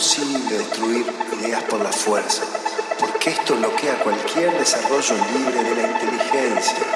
imposible destruir ideas por la fuerza, porque esto bloquea cualquier desarrollo libre de la inteligencia.